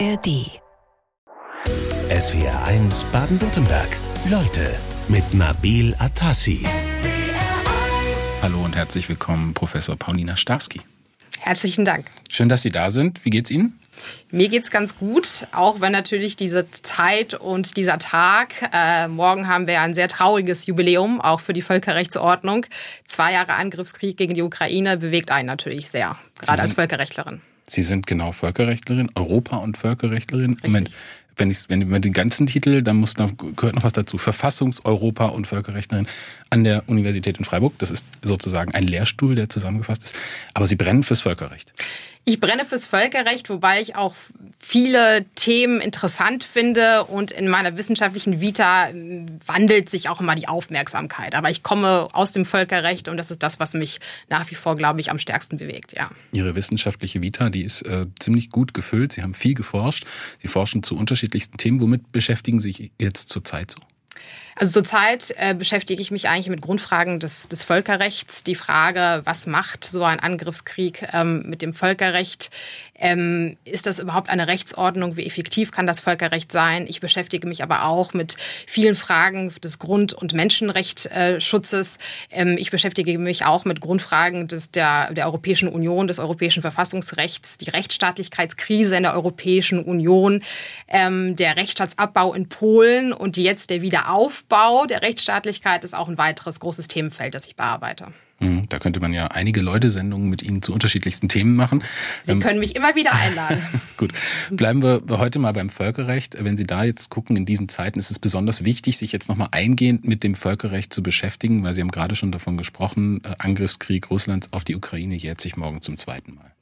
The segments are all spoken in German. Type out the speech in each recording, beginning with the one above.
ARD. SWR 1 Baden-Württemberg. Leute mit Nabil Atassi. Hallo und herzlich willkommen, Professor Paulina Starski. Herzlichen Dank. Schön, dass Sie da sind. Wie geht's Ihnen? Mir geht's ganz gut, auch wenn natürlich diese Zeit und dieser Tag, äh, morgen haben wir ein sehr trauriges Jubiläum, auch für die Völkerrechtsordnung. Zwei Jahre Angriffskrieg gegen die Ukraine bewegt einen natürlich sehr, gerade als Völkerrechtlerin. Sie sind genau Völkerrechtlerin, Europa- und Völkerrechtlerin. Moment, wenn ich wenn, wenn den ganzen Titel, dann muss noch, gehört noch was dazu. Verfassungs-, Europa- und Völkerrechtlerin an der Universität in Freiburg. Das ist sozusagen ein Lehrstuhl, der zusammengefasst ist. Aber Sie brennen fürs Völkerrecht. Ich brenne fürs Völkerrecht, wobei ich auch viele Themen interessant finde und in meiner wissenschaftlichen Vita wandelt sich auch immer die Aufmerksamkeit. Aber ich komme aus dem Völkerrecht und das ist das, was mich nach wie vor, glaube ich, am stärksten bewegt. Ja. Ihre wissenschaftliche Vita, die ist äh, ziemlich gut gefüllt. Sie haben viel geforscht. Sie forschen zu unterschiedlichsten Themen. Womit beschäftigen Sie sich jetzt zurzeit so? Also zurzeit äh, beschäftige ich mich eigentlich mit Grundfragen des, des Völkerrechts. Die Frage, was macht so ein Angriffskrieg ähm, mit dem Völkerrecht? Ähm, ist das überhaupt eine Rechtsordnung? Wie effektiv kann das Völkerrecht sein? Ich beschäftige mich aber auch mit vielen Fragen des Grund- und Menschenrechtsschutzes. Ähm, ich beschäftige mich auch mit Grundfragen des, der, der Europäischen Union, des europäischen Verfassungsrechts, die Rechtsstaatlichkeitskrise in der Europäischen Union, ähm, der Rechtsstaatsabbau in Polen und jetzt der Wiederaufbau der Rechtsstaatlichkeit ist auch ein weiteres großes Themenfeld, das ich bearbeite. Hm, da könnte man ja einige Leute-Sendungen mit Ihnen zu unterschiedlichsten Themen machen. Sie ähm, können mich immer wieder einladen. Gut, bleiben wir heute mal beim Völkerrecht. Wenn Sie da jetzt gucken, in diesen Zeiten ist es besonders wichtig, sich jetzt nochmal eingehend mit dem Völkerrecht zu beschäftigen, weil Sie haben gerade schon davon gesprochen, äh, Angriffskrieg Russlands auf die Ukraine jährt sich morgen zum zweiten Mal.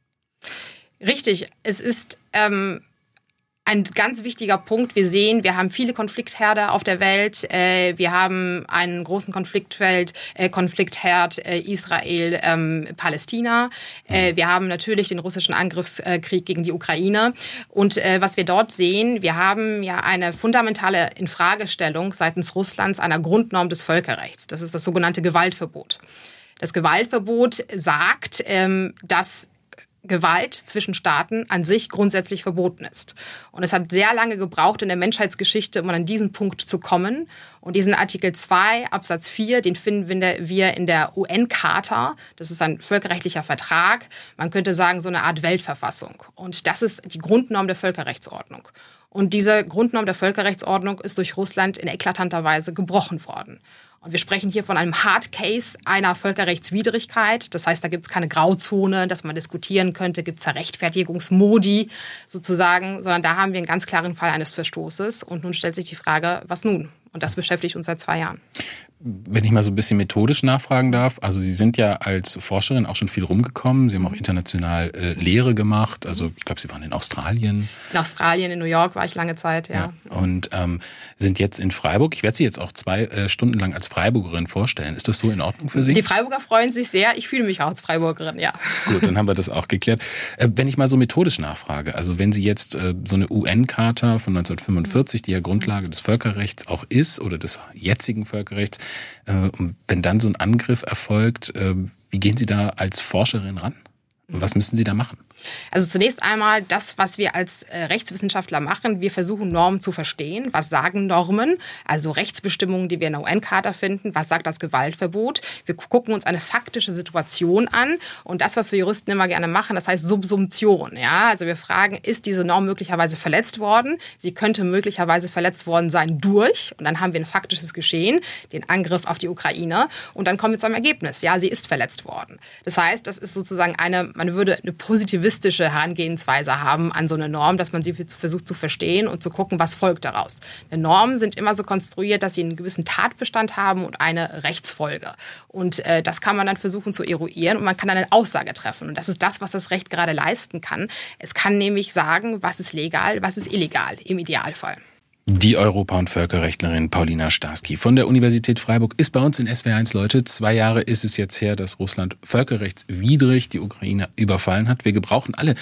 Richtig, es ist... Ähm ein ganz wichtiger Punkt. Wir sehen, wir haben viele Konfliktherde auf der Welt. Äh, wir haben einen großen Konfliktfeld, äh, Konfliktherd äh, Israel, ähm. Wir haben natürlich den russischen Angriffskrieg gegen die Ukraine. Und was wir dort sehen, wir haben ja eine fundamentale Infragestellung seitens Russlands einer Grundnorm des Völkerrechts. Das ist das sogenannte Gewaltverbot. Das Gewaltverbot sagt, ähm, dass Gewalt zwischen Staaten an sich grundsätzlich verboten ist. Und es hat sehr lange gebraucht in der Menschheitsgeschichte, um an diesen Punkt zu kommen. Und diesen Artikel 2 Absatz 4, den finden wir in der UN-Charta. Das ist ein völkerrechtlicher Vertrag. Man könnte sagen, so eine Art Weltverfassung. Und das ist die Grundnorm der Völkerrechtsordnung. Und diese Grundnorm der Völkerrechtsordnung ist durch Russland in eklatanter Weise gebrochen worden. Und wir sprechen hier von einem Hard Case einer Völkerrechtswidrigkeit. Das heißt, da gibt es keine Grauzone, dass man diskutieren könnte, gibt es da Rechtfertigungsmodi sozusagen, sondern da haben wir einen ganz klaren Fall eines Verstoßes. Und nun stellt sich die Frage, was nun? Und das beschäftigt uns seit zwei Jahren. Wenn ich mal so ein bisschen methodisch nachfragen darf, also Sie sind ja als Forscherin auch schon viel rumgekommen. Sie haben auch international äh, Lehre gemacht. Also ich glaube, Sie waren in Australien. In Australien, in New York war ich lange Zeit, ja. ja. Und ähm, sind jetzt in Freiburg. Ich werde Sie jetzt auch zwei äh, Stunden lang als Freiburgerin vorstellen. Ist das so in Ordnung für Sie? Die Freiburger freuen sich sehr. Ich fühle mich auch als Freiburgerin, ja. Gut, dann haben wir das auch geklärt. Äh, wenn ich mal so methodisch nachfrage, also wenn Sie jetzt äh, so eine UN-Charta von 1945, die ja Grundlage des Völkerrechts auch ist oder des jetzigen Völkerrechts, äh, wenn dann so ein Angriff erfolgt, äh, wie gehen Sie da als Forscherin ran? Und was müssen Sie da machen? Also zunächst einmal das, was wir als äh, Rechtswissenschaftler machen. Wir versuchen Normen zu verstehen. Was sagen Normen? Also Rechtsbestimmungen, die wir in der UN-Charta finden. Was sagt das Gewaltverbot? Wir gucken uns eine faktische Situation an. Und das, was wir Juristen immer gerne machen, das heißt Subsumption. Ja? Also wir fragen, ist diese Norm möglicherweise verletzt worden? Sie könnte möglicherweise verletzt worden sein durch. Und dann haben wir ein faktisches Geschehen, den Angriff auf die Ukraine. Und dann kommen wir zu einem Ergebnis. Ja, sie ist verletzt worden. Das heißt, das ist sozusagen eine, man würde eine positive juristische Herangehensweise haben an so eine Norm, dass man sie versucht zu verstehen und zu gucken, was folgt daraus. Normen sind immer so konstruiert, dass sie einen gewissen Tatbestand haben und eine Rechtsfolge. Und äh, das kann man dann versuchen zu eruieren und man kann dann eine Aussage treffen. Und das ist das, was das Recht gerade leisten kann. Es kann nämlich sagen, was ist legal, was ist illegal im Idealfall. Die Europa- und Völkerrechtlerin Paulina Starski von der Universität Freiburg ist bei uns in SW1 Leute. Zwei Jahre ist es jetzt her, dass Russland völkerrechtswidrig die Ukraine überfallen hat. Wir gebrauchen alle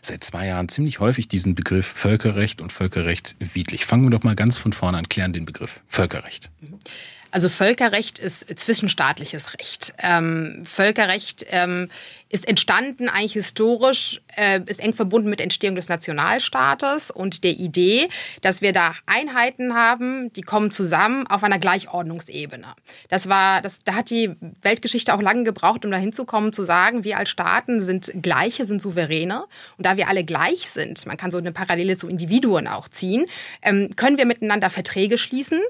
seit zwei Jahren ziemlich häufig diesen Begriff Völkerrecht und völkerrechtswidrig. Fangen wir doch mal ganz von vorne an, klären den Begriff Völkerrecht. Also Völkerrecht ist zwischenstaatliches Recht. Ähm, Völkerrecht ähm, ist entstanden eigentlich historisch, äh, ist eng verbunden mit Entstehung des Nationalstaates und der Idee, dass wir da Einheiten haben, die kommen zusammen auf einer Gleichordnungsebene. Das war, das, da hat die Weltgeschichte auch lange gebraucht, um dahin zu kommen, zu sagen, wir als Staaten sind Gleiche, sind Souveräne. Und da wir alle gleich sind, man kann so eine Parallele zu Individuen auch ziehen, ähm, können wir miteinander Verträge schließen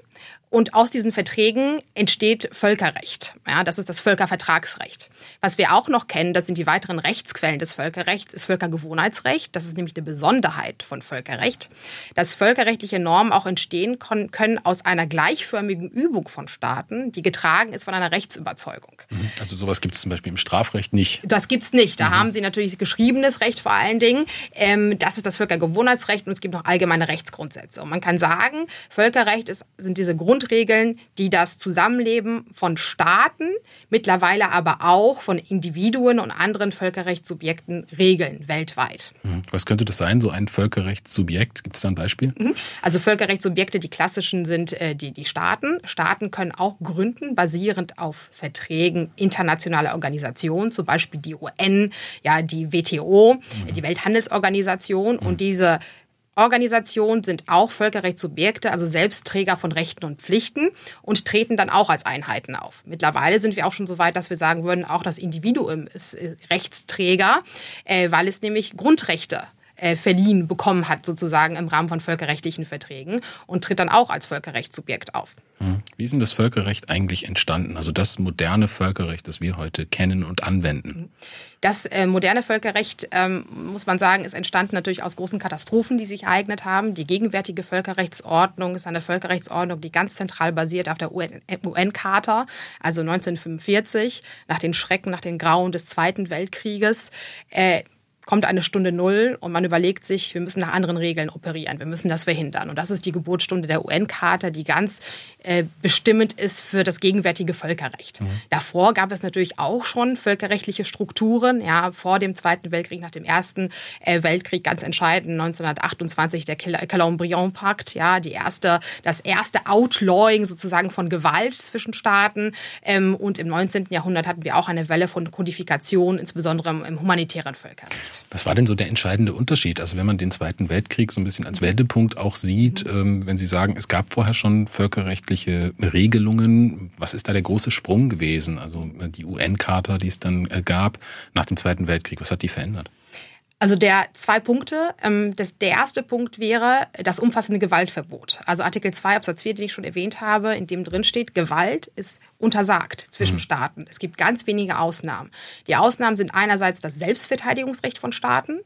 und aus diesen Verträgen entsteht Völkerrecht. Ja, das ist das Völkervertragsrecht. Was wir auch noch kennen, das sind die weiteren Rechtsquellen des Völkerrechts, ist Völkergewohnheitsrecht. Das ist nämlich eine Besonderheit von Völkerrecht, dass völkerrechtliche Normen auch entstehen können aus einer gleichförmigen Übung von Staaten, die getragen ist von einer Rechtsüberzeugung. Mhm. Also sowas gibt es zum Beispiel im Strafrecht nicht. Das gibt es nicht. Da mhm. haben Sie natürlich geschriebenes Recht vor allen Dingen. Ähm, das ist das Völkergewohnheitsrecht und es gibt noch allgemeine Rechtsgrundsätze. Und man kann sagen, Völkerrecht ist, sind diese Grund Grundregeln, die das Zusammenleben von Staaten, mittlerweile aber auch von Individuen und anderen Völkerrechtssubjekten regeln, weltweit. Mhm. Was könnte das sein, so ein Völkerrechtssubjekt? Gibt es da ein Beispiel? Mhm. Also Völkerrechtssubjekte, die klassischen sind äh, die, die Staaten. Staaten können auch gründen, basierend auf Verträgen internationaler Organisationen, zum Beispiel die UN, ja, die WTO, mhm. die Welthandelsorganisation. Mhm. Und diese Organisationen sind auch Völkerrechtssubjekte, also Selbstträger von Rechten und Pflichten und treten dann auch als Einheiten auf. Mittlerweile sind wir auch schon so weit, dass wir sagen würden, auch das Individuum ist äh, Rechtsträger, äh, weil es nämlich Grundrechte äh, verliehen bekommen hat, sozusagen im Rahmen von völkerrechtlichen Verträgen und tritt dann auch als Völkerrechtssubjekt auf. Hm. Wie ist denn das Völkerrecht eigentlich entstanden? Also das moderne Völkerrecht, das wir heute kennen und anwenden. Das äh, moderne Völkerrecht, ähm, muss man sagen, ist entstanden natürlich aus großen Katastrophen, die sich ereignet haben. Die gegenwärtige Völkerrechtsordnung ist eine Völkerrechtsordnung, die ganz zentral basiert auf der UN-Charta, also 1945, nach den Schrecken, nach den Grauen des Zweiten Weltkrieges. Äh, kommt eine Stunde Null und man überlegt sich, wir müssen nach anderen Regeln operieren, wir müssen das verhindern. Und das ist die Geburtsstunde der UN-Charta, die ganz äh, bestimmend ist für das gegenwärtige Völkerrecht. Mhm. Davor gab es natürlich auch schon völkerrechtliche Strukturen, ja, vor dem Zweiten Weltkrieg, nach dem Ersten äh, Weltkrieg ganz entscheidend, 1928 der Colombien-Pakt, ja, die erste, das erste Outlawing sozusagen von Gewalt zwischen Staaten. Ähm, und im 19. Jahrhundert hatten wir auch eine Welle von Kodifikation, insbesondere im humanitären Völkerrecht. Was war denn so der entscheidende Unterschied? Also wenn man den Zweiten Weltkrieg so ein bisschen als Wendepunkt auch sieht, mhm. ähm, wenn Sie sagen, es gab vorher schon völkerrechtliche Regelungen, was ist da der große Sprung gewesen? Also äh, die UN-Charta, die es dann äh, gab nach dem Zweiten Weltkrieg, was hat die verändert? Also der zwei Punkte. Ähm, das, der erste Punkt wäre das umfassende Gewaltverbot. Also Artikel 2 Absatz 4, den ich schon erwähnt habe, in dem drin steht, Gewalt ist untersagt zwischen mhm. Staaten. Es gibt ganz wenige Ausnahmen. Die Ausnahmen sind einerseits das Selbstverteidigungsrecht von Staaten.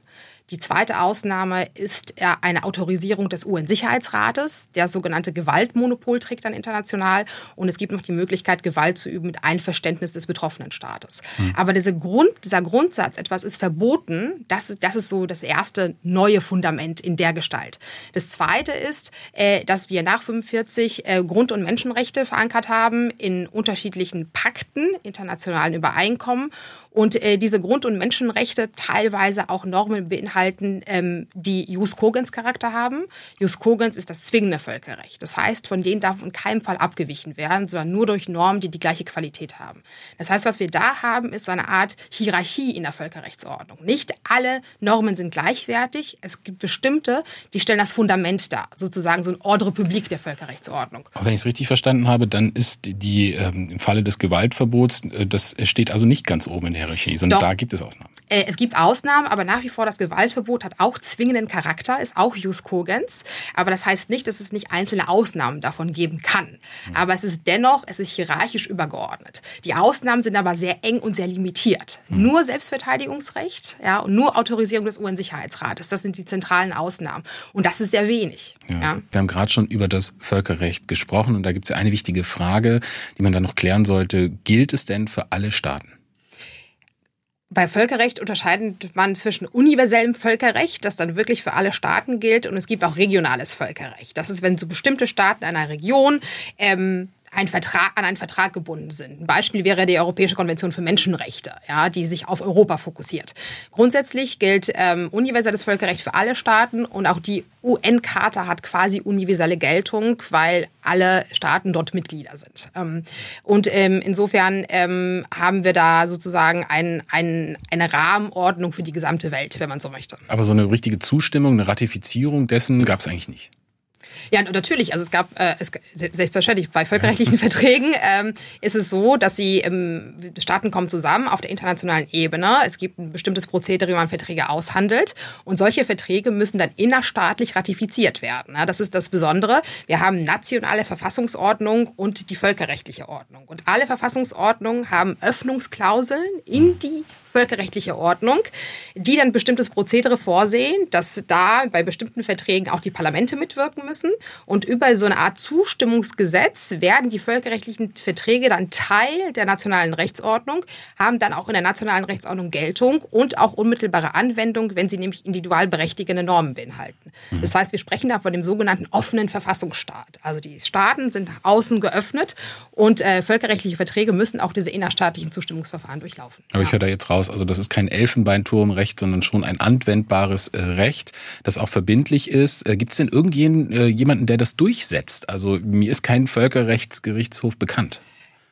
Die zweite Ausnahme ist äh, eine Autorisierung des UN-Sicherheitsrates. Der sogenannte Gewaltmonopol trägt dann international. Und es gibt noch die Möglichkeit, Gewalt zu üben mit Einverständnis des betroffenen Staates. Mhm. Aber diese Grund, dieser Grundsatz, etwas ist verboten, das, das ist so das erste neue Fundament in der Gestalt. Das zweite ist, äh, dass wir nach 45 äh, Grund- und Menschenrechte verankert haben in unterschiedlichen Pakten, internationalen Übereinkommen und äh, diese Grund- und Menschenrechte teilweise auch Normen beinhalten, ähm, die Jus Cogens Charakter haben. Jus Cogens ist das zwingende Völkerrecht. Das heißt, von denen darf in keinem Fall abgewichen werden, sondern nur durch Normen, die die gleiche Qualität haben. Das heißt, was wir da haben, ist so eine Art Hierarchie in der Völkerrechtsordnung. Nicht alle Normen sind gleichwertig. Es gibt bestimmte, die stellen das Fundament dar, sozusagen so ein Ordre public der Völkerrechtsordnung. Aber wenn ich es richtig verstanden habe, dann ist die ähm, im Falle des Gewaltverbots, äh, das steht also nicht ganz oben in der Hierarchie, sondern Doch. da gibt es Ausnahmen. Äh, es gibt Ausnahmen, aber nach wie vor das Gewaltverbot hat auch zwingenden Charakter, ist auch Jus Cogens. Aber das heißt nicht, dass es nicht einzelne Ausnahmen davon geben kann. Mhm. Aber es ist dennoch, es ist hierarchisch übergeordnet. Die Ausnahmen sind aber sehr eng und sehr limitiert. Mhm. Nur Selbstverteidigungsrecht ja, und nur Autorisierung des UN-Sicherheitsrates. Das sind die zentralen Ausnahmen. Und das ist sehr wenig. Ja. Ja. Wir haben gerade schon über das Völkerrecht gesprochen und da gibt es ja eine wichtige Frage, die man dann noch klären sollte. Gilt es denn für alle Staaten? Bei Völkerrecht unterscheidet man zwischen universellem Völkerrecht, das dann wirklich für alle Staaten gilt, und es gibt auch regionales Völkerrecht. Das ist, wenn so bestimmte Staaten einer Region ähm, ein Vertrag, an einen Vertrag gebunden sind. Ein Beispiel wäre die Europäische Konvention für Menschenrechte, ja, die sich auf Europa fokussiert. Grundsätzlich gilt ähm, universelles Völkerrecht für alle Staaten und auch die UN-Charta hat quasi universelle Geltung, weil alle Staaten dort Mitglieder sind. Ähm, und ähm, insofern ähm, haben wir da sozusagen ein, ein, eine Rahmenordnung für die gesamte Welt, wenn man so möchte. Aber so eine richtige Zustimmung, eine Ratifizierung dessen gab es eigentlich nicht. Ja, natürlich. Also es gab äh, es, selbstverständlich bei völkerrechtlichen Verträgen ähm, ist es so, dass sie ähm, Staaten kommen zusammen auf der internationalen Ebene. Es gibt ein bestimmtes Prozedere, wie man Verträge aushandelt und solche Verträge müssen dann innerstaatlich ratifiziert werden. Ja, das ist das Besondere. Wir haben nationale Verfassungsordnung und die völkerrechtliche Ordnung und alle Verfassungsordnungen haben Öffnungsklauseln in die völkerrechtliche Ordnung, die dann bestimmtes Prozedere vorsehen, dass da bei bestimmten Verträgen auch die Parlamente mitwirken müssen. Und über so eine Art Zustimmungsgesetz werden die völkerrechtlichen Verträge dann Teil der nationalen Rechtsordnung, haben dann auch in der nationalen Rechtsordnung Geltung und auch unmittelbare Anwendung, wenn sie nämlich individual berechtigende Normen beinhalten. Mhm. Das heißt, wir sprechen da von dem sogenannten offenen Verfassungsstaat. Also die Staaten sind nach außen geöffnet und äh, völkerrechtliche Verträge müssen auch diese innerstaatlichen Zustimmungsverfahren durchlaufen. Aber ja. ich höre da jetzt raus, Also das ist kein Elfenbeinturmrecht, sondern schon ein anwendbares äh, Recht, das auch verbindlich ist. Äh, Gibt es denn irgendjemanden, äh, der das durchsetzt? Also mir ist kein Völkerrechtsgerichtshof bekannt.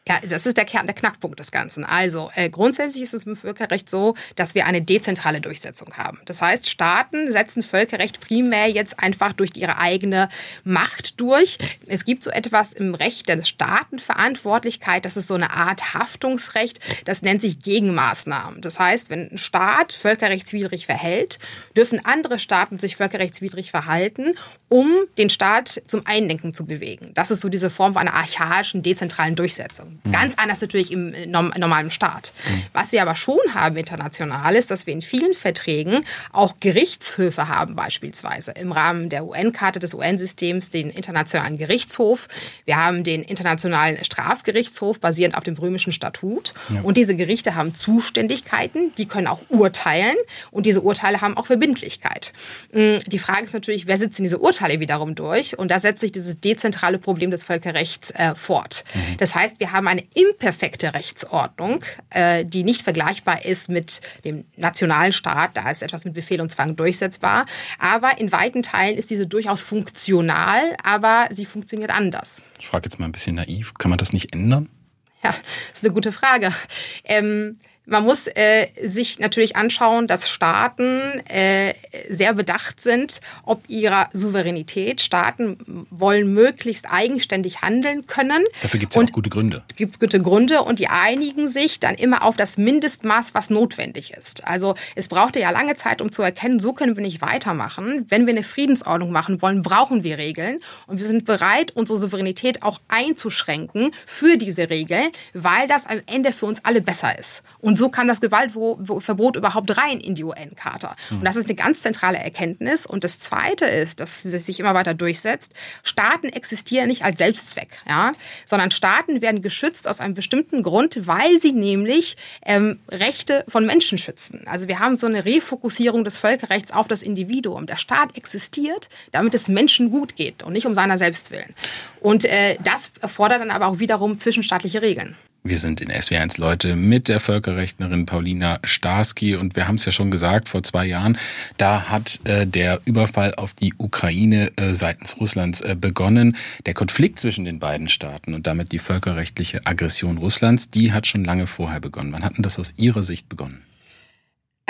Ja, das ist der Kern, der Knackpunkt des Ganzen. Also äh, grundsätzlich ist es im Völkerrecht so, dass wir eine dezentrale Durchsetzung haben. Das heißt, Staaten setzen Völkerrecht primär jetzt einfach durch ihre eigene Macht durch. Es gibt so etwas im Recht der Staatenverantwortlichkeit, das ist so eine Art Haftungsrecht, das nennt sich Gegenmaßnahmen. Das heißt, wenn ein Staat völkerrechtswidrig verhält, dürfen andere Staaten sich völkerrechtswidrig verhalten, um den Staat zum Einlenken zu bewegen. Das ist so diese Form von einer archaischen, dezentralen Durchsetzung. Mhm. Ganz anders natürlich im äh, normalen Staat. Mhm. Was wir aber schon haben international ist, dass wir in vielen Verträgen auch Gerichtshöfe haben, beispielsweise im Rahmen der UN-Karte des UN-Systems den Internationalen Gerichtshof. Wir haben den Internationalen Strafgerichtshof basierend auf dem römischen Statut. Ja. Und diese Gerichte haben Zuständigkeiten, die können auch urteilen und diese Urteile haben auch Verbindlichkeit. Mm, die Frage ist natürlich, wer sitzt in diese Urteile wiederum durch? Und da setzt sich dieses dezentrale Problem des Völkerrechts äh, fort. Mhm. Das heißt, wir haben eine imperfekte Rechtsordnung, äh, die nicht vergleichbar ist mit dem Nationalstaat. Da ist etwas mit Befehl und Zwang durchsetzbar. Aber in weiten Teilen ist diese durchaus funktional, aber sie funktioniert anders. Ich frage jetzt mal ein bisschen naiv, kann man das nicht ändern? Ja, das ist eine gute Frage. Ähm, man muss äh, sich natürlich anschauen, dass Staaten äh, sehr bedacht sind, ob ihrer Souveränität. Staaten wollen möglichst eigenständig handeln können. Dafür gibt es ja auch gute Gründe. Gibt es gute Gründe und die einigen sich dann immer auf das Mindestmaß, was notwendig ist. Also es brauchte ja lange Zeit, um zu erkennen, so können wir nicht weitermachen. Wenn wir eine Friedensordnung machen wollen, brauchen wir Regeln und wir sind bereit, unsere Souveränität auch einzuschränken für diese Regeln, weil das am Ende für uns alle besser ist. Und so kann das Gewaltverbot überhaupt rein in die UN-Charta. Und das ist eine ganz zentrale Erkenntnis. Und das Zweite ist, dass es sich immer weiter durchsetzt, Staaten existieren nicht als Selbstzweck, ja, sondern Staaten werden geschützt aus einem bestimmten Grund, weil sie nämlich ähm, Rechte von Menschen schützen. Also wir haben so eine Refokussierung des Völkerrechts auf das Individuum. Der Staat existiert, damit es Menschen gut geht und nicht um seiner selbst willen. Und äh, das erfordert dann aber auch wiederum zwischenstaatliche Regeln. Wir sind in SW1 Leute mit der Völkerrechtlerin Paulina Starski und wir haben es ja schon gesagt, vor zwei Jahren, da hat äh, der Überfall auf die Ukraine äh, seitens Russlands äh, begonnen. Der Konflikt zwischen den beiden Staaten und damit die völkerrechtliche Aggression Russlands, die hat schon lange vorher begonnen. Wann hat denn das aus Ihrer Sicht begonnen?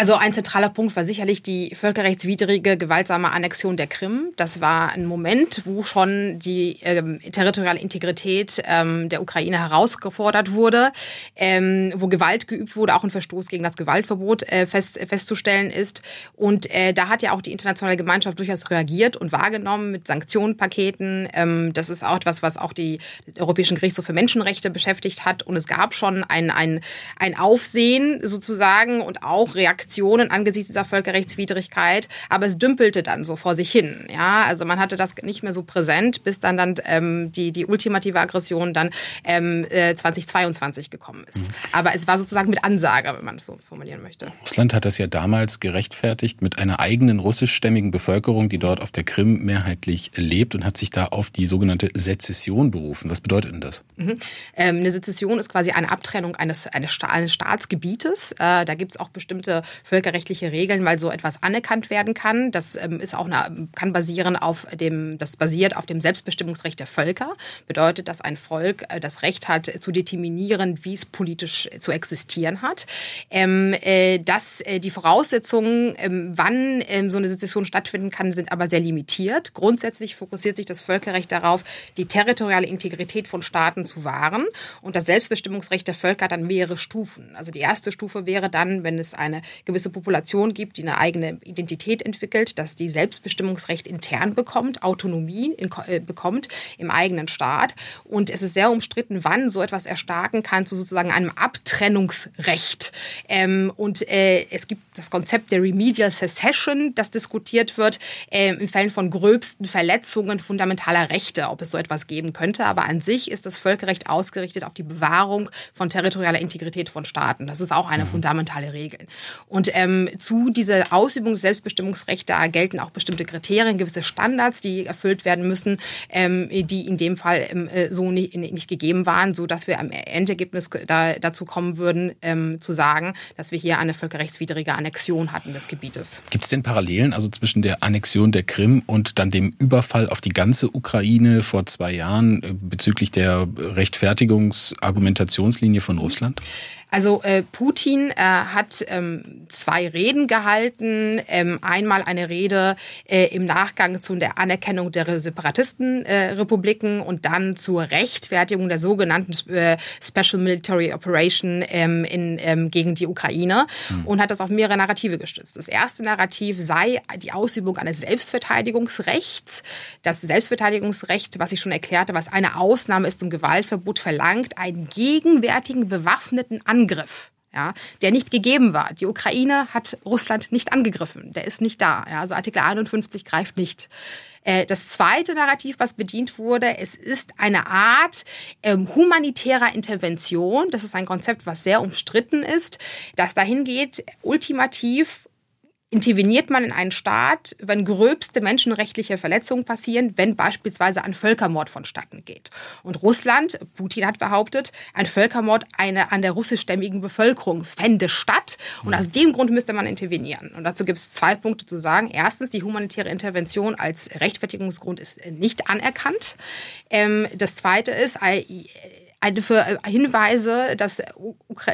Also ein zentraler Punkt war sicherlich die völkerrechtswidrige, gewaltsame Annexion der Krim. Das war ein Moment, wo schon die ähm, territoriale Integrität ähm, der Ukraine herausgefordert wurde, ähm, wo Gewalt geübt wurde, auch ein Verstoß gegen das Gewaltverbot äh, fest, festzustellen ist. Und äh, da hat ja auch die internationale Gemeinschaft durchaus reagiert und wahrgenommen mit Sanktionenpaketen. Ähm, das ist auch etwas, was auch die Europäischen Gerichtshof für Menschenrechte beschäftigt hat. Und es gab schon ein, ein, ein Aufsehen sozusagen und auch Reaktionen Reaktionen angesichts dieser Völkerrechtswidrigkeit, aber es dümpelte dann so vor sich hin. Ja, also man hatte das nicht mehr so präsent, bis dann dann ähm, die die ultimative Aggression dann ähm, 2022 äh, gekommen ist. Mhm. Aber es war sozusagen mit Ansage, wenn man es so formulieren möchte. Russland hat das ja damals gerechtfertigt mit einer eigenen russischstämmigen Bevölkerung, die dort auf der Krim mehrheitlich lebt und hat sich da auf die sogenannte Sezession berufen. Was bedeutet denn das? Mhm. Ähm, eine Sezession ist quasi eine Abtrennung eines, eines, eines Staatsgebietes. Äh, da gibt es auch bestimmte völkerrechtliche Regeln, weil so etwas anerkannt werden kann. Das ähm, ist auch eine, kann basieren auf dem, das basiert auf dem Selbstbestimmungsrecht der Völker. Bedeutet, dass ein Volk äh, das Recht hat, zu determinieren, wie es politisch zu existieren hat. Ähm, äh, dass äh, die Voraussetzungen, ähm, wann ähm, so eine Sezession stattfinden kann, sind aber sehr limitiert. Grundsätzlich fokussiert sich das Völkerrecht darauf, die territoriale Integrität von Staaten zu wahren. Und das Selbstbestimmungsrecht der Völker hat dann mehrere Stufen. Also die erste Stufe wäre dann, wenn es eine gewisse Population gibt, die eine eigene Identität entwickelt, dass die Selbstbestimmungsrecht intern bekommt, Autonomie in, äh, bekommt im eigenen Staat. Und es ist sehr umstritten, wann so etwas erstarken kann zu sozusagen einem Abtrennungsrecht. Ähm, und äh, es gibt das Konzept der Remedial Secession, das diskutiert wird äh, in Fällen von gröbsten Verletzungen fundamentaler Rechte, ob es so etwas geben könnte. Aber an sich ist das Völkerrecht ausgerichtet auf die Bewahrung von territorialer Integrität von Staaten. Das ist auch eine mhm. fundamentale Regel. Und ähm, zu dieser Ausübung des Selbstbestimmungsrechts da gelten auch bestimmte Kriterien, gewisse Standards, die erfüllt werden müssen, ähm, die in dem Fall ähm, äh, so nicht, nicht, gegeben waren, so dass wir am Endergebnis da, dazu kommen würden, ähm, zu sagen, dass wir hier eine völkerrechtswidrige Annexion hatten des Gebietes. Gibt es denn Parallelen also zwischen der Annexion der Krim und dann dem Überfall auf die ganze Ukraine vor zwei Jahren äh, bezüglich der Rechtfertigungsargumentationslinie von Russland? Also äh, Putin äh, hat ähm, zwei Reden gehalten. Ähm, einmal eine Rede äh, im Nachgang zu der Anerkennung der Separatistenrepubliken und dann zur Rechtfertigung der sogenannten äh, Special Military Operation ähm, in, ähm, gegen die Ukraine hm. und hat das auf mehrere Narrative gestützt. Das erste Narrativ sei die Ausübung eines Selbstverteidigungsrechts. Das Selbstverteidigungsrecht, was ich schon erklärte, was eine Ausnahme ist zum Gewaltverbot, verlangt einen gegenwärtigen bewaffneten Angriff Angriff. Ja, der nicht gegeben war. Die Ukraine hat Russland nicht angegriffen. Der ist nicht da. Ja, also Artikel 51 greift nicht. Äh, das zweite Narrativ, was bedient wurde, es ist eine Art ähm, humanitärer Intervention. Das ist ein Konzept, was sehr umstritten ist, das dahin geht, ultimativ interveniert man in einen Staat, wenn gröbste menschenrechtliche Verletzungen passieren, wenn beispielsweise ein Völkermord vonstatten geht. Und Russland, Putin hat behauptet, ein Völkermord eine, an der russischstämmigen Bevölkerung fände statt. Und aus dem Grund müsste man intervenieren. Und dazu gibt es zwei Punkte zu sagen. Erstens, die humanitäre Intervention als Rechtfertigungsgrund ist nicht anerkannt. Ähm, das zweite ist, für äh, Hinweise, dass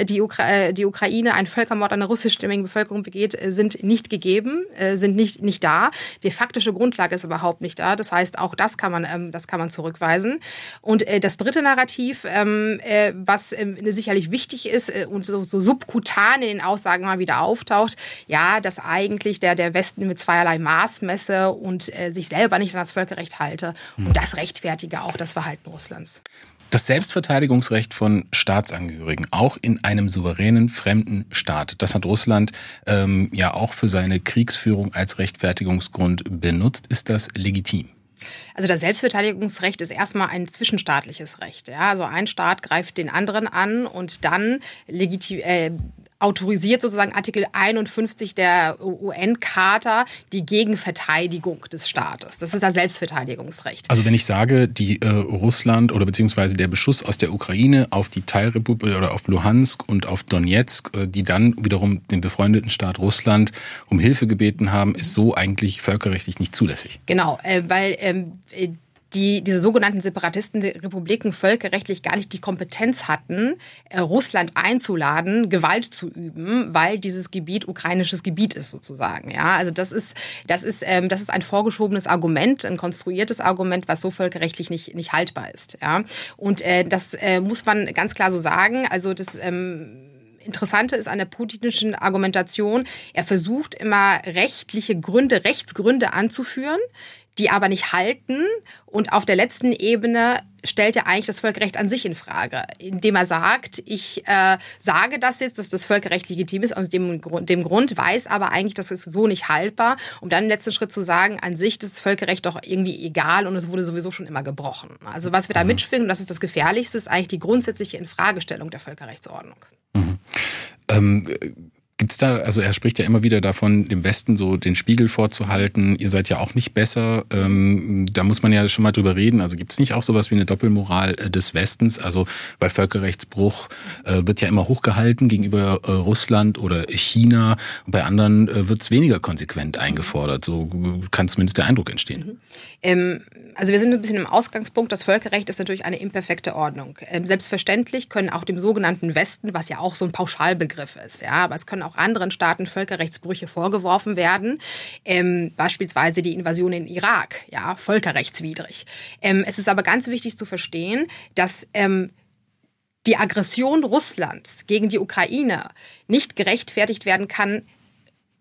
die, Ukra äh, die Ukraine einen Völkermord an der russischstämmigen Bevölkerung begeht, äh, sind nicht gegeben, sind nicht, nicht da. Die faktische Grundlage ist überhaupt nicht da. Das heißt, auch das kann man, ähm, das kann man zurückweisen. Und das dritte Narrativ, ähm, was ähm, sicherlich wichtig ist und so, so subkutan in den Aussagen mal wieder auftaucht, ja, dass eigentlich der, der Westen mit zweierlei Maß messe und sich selber nicht an das Völkerrecht halte. Und hm. das rechtfertige auch das Verhalten Russlands. Das Selbstverteidigungsrecht von Staatsangehörigen, auch in einem souveränen fremden Staat, das hat Russland ähm, ja auch für seine Kriegsführung als Rechtfertigungsgrund benutzt. Ist das legitim? Also das Selbstverteidigungsrecht ist erstmal ein zwischenstaatliches Recht. Ja? Also ein Staat greift den anderen an und dann legitim, äh, autorisiert sozusagen Artikel 51 der UN-Charta die Gegenverteidigung des Staates. Das ist das Selbstverteidigungsrecht. Also wenn ich sage, die äh, Russland oder beziehungsweise der Beschuss aus der Ukraine auf die Teilrepublik oder auf Luhansk und auf Donetsk, äh, die dann wiederum den befreundeten Staat Russland um Hilfe gebeten haben, ist so eigentlich völkerrechtlich nicht zulässig. Genau, äh, weil ähm, die diese sogenannten Separatistenrepubliken völkerrechtlich gar nicht die Kompetenz hatten, äh, Russland einzuladen, Gewalt zu üben, weil dieses Gebiet ukrainisches Gebiet ist sozusagen. Ja, also das ist das ist ähm, das ist ein vorgeschobenes Argument, ein konstruiertes Argument, was so völkerrechtlich nicht nicht haltbar ist. Ja, und äh, das äh, muss man ganz klar so sagen. Also das ähm, Interessante ist an der putinischen Argumentation, er versucht immer rechtliche Gründe, Rechtsgründe anzuführen, die aber nicht halten. Und auf der letzten Ebene stellt er eigentlich das Völkerrecht an sich in Frage, indem er sagt, ich äh, sage das jetzt, dass das Völkerrecht legitim ist, aus dem, dem Grund, weiß aber eigentlich, das ist so nicht haltbar, um dann im letzten Schritt zu sagen, an sich ist das Völkerrecht doch irgendwie egal und es wurde sowieso schon immer gebrochen. Also was wir da mhm. mitschwingen, das ist das Gefährlichste, ist eigentlich die grundsätzliche Infragestellung der Völkerrechtsordnung. Mhm. Ähm, Gibt's da, also er spricht ja immer wieder davon, dem Westen so den Spiegel vorzuhalten, ihr seid ja auch nicht besser. Ähm, da muss man ja schon mal drüber reden. Also gibt's nicht auch sowas wie eine Doppelmoral äh, des Westens? Also weil Völkerrechtsbruch äh, wird ja immer hochgehalten gegenüber äh, Russland oder China. Bei anderen äh, wird's weniger konsequent eingefordert. So kann zumindest der Eindruck entstehen. Mhm. Ähm also wir sind ein bisschen im Ausgangspunkt. Das Völkerrecht ist natürlich eine imperfekte Ordnung. Ähm, selbstverständlich können auch dem sogenannten Westen, was ja auch so ein Pauschalbegriff ist, ja, aber es können auch anderen Staaten Völkerrechtsbrüche vorgeworfen werden. Ähm, beispielsweise die Invasion in Irak, ja, völkerrechtswidrig. Ähm, es ist aber ganz wichtig zu verstehen, dass ähm, die Aggression Russlands gegen die Ukraine nicht gerechtfertigt werden kann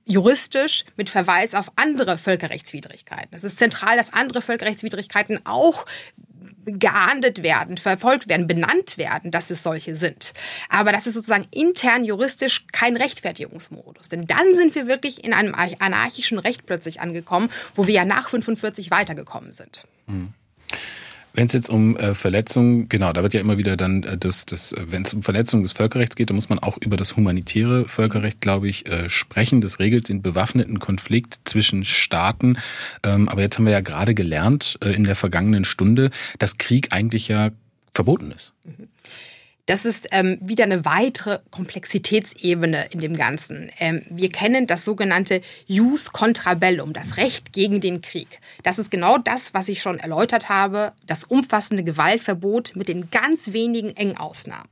juristisch mit Verweis auf andere Völkerrechtswidrigkeiten. Es ist zentral, dass andere Völkerrechtswidrigkeiten auch geahndet werden, verfolgt werden, benannt werden, dass es solche sind. Aber das ist sozusagen intern juristisch kein Rechtfertigungsmodus. Denn dann sind wir wirklich in einem anarchischen Recht plötzlich angekommen, wo wir ja nach 45 weitergekommen sind. Mhm. Wenn es jetzt um äh, Verletzungen, genau, da wird ja immer wieder dann äh, das, das wenn es um Verletzungen des Völkerrechts geht, dann muss man auch über das humanitäre Völkerrecht, glaube ich, äh, sprechen. Das regelt den bewaffneten Konflikt zwischen Staaten. Ähm, aber jetzt haben wir ja gerade gelernt äh, in der vergangenen Stunde, dass Krieg eigentlich ja verboten ist. Mhm. Das ist ähm, wieder eine weitere Komplexitätsebene in dem Ganzen. Ähm, wir kennen das sogenannte Jus contra bellum, das Recht gegen den Krieg. Das ist genau das, was ich schon erläutert habe, das umfassende Gewaltverbot mit den ganz wenigen Engausnahmen.